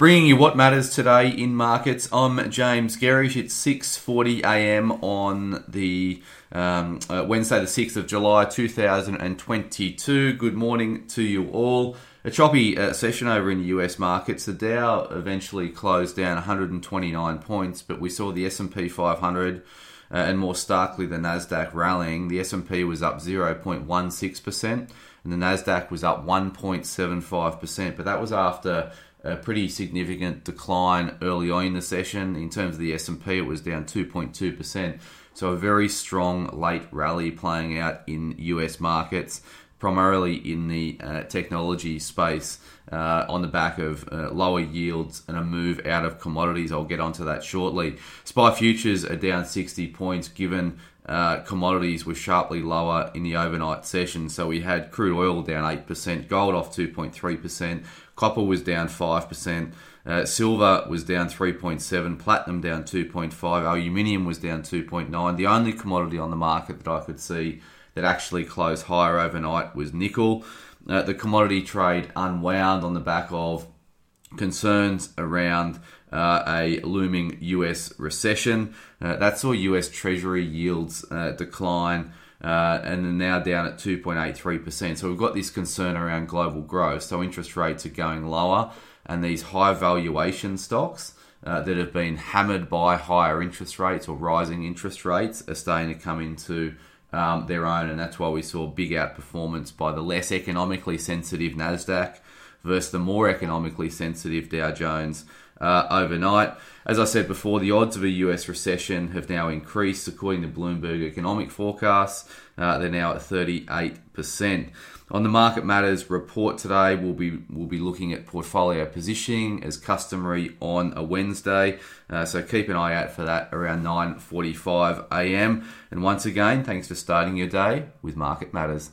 Bringing you what matters today in markets. I'm James Gerrish. It's 6:40 a.m. on the um, uh, Wednesday, the 6th of July, 2022. Good morning to you all. A choppy uh, session over in the US markets. The Dow eventually closed down 129 points, but we saw the S&P 500 uh, and more starkly the Nasdaq rallying. The S&P was up 0.16 percent, and the Nasdaq was up 1.75 percent. But that was after a pretty significant decline early on in the session. In terms of the S&P, it was down 2.2%. So a very strong late rally playing out in US markets, primarily in the uh, technology space uh, on the back of uh, lower yields and a move out of commodities. I'll get onto that shortly. SPI futures are down 60 points given uh, commodities were sharply lower in the overnight session. So we had crude oil down 8%, gold off 2.3%, copper was down 5%. Uh, silver was down 3.7, platinum down 2.5, aluminium was down 2.9. The only commodity on the market that I could see that actually closed higher overnight was nickel. Uh, the commodity trade unwound on the back of concerns around uh, a looming US recession. Uh, that saw US Treasury yields uh, decline. Uh, and are now down at 2.83%. So we've got this concern around global growth. So interest rates are going lower, and these high valuation stocks uh, that have been hammered by higher interest rates or rising interest rates are starting to come into um, their own, and that's why we saw big outperformance by the less economically sensitive Nasdaq versus the more economically sensitive Dow Jones uh, overnight. As I said before, the odds of a US recession have now increased according to Bloomberg economic forecasts. Uh, they're now at 38%. On the Market Matters report today, we'll be we'll be looking at portfolio positioning as customary on a Wednesday. Uh, so keep an eye out for that around 9:45 a.m. And once again, thanks for starting your day with Market Matters.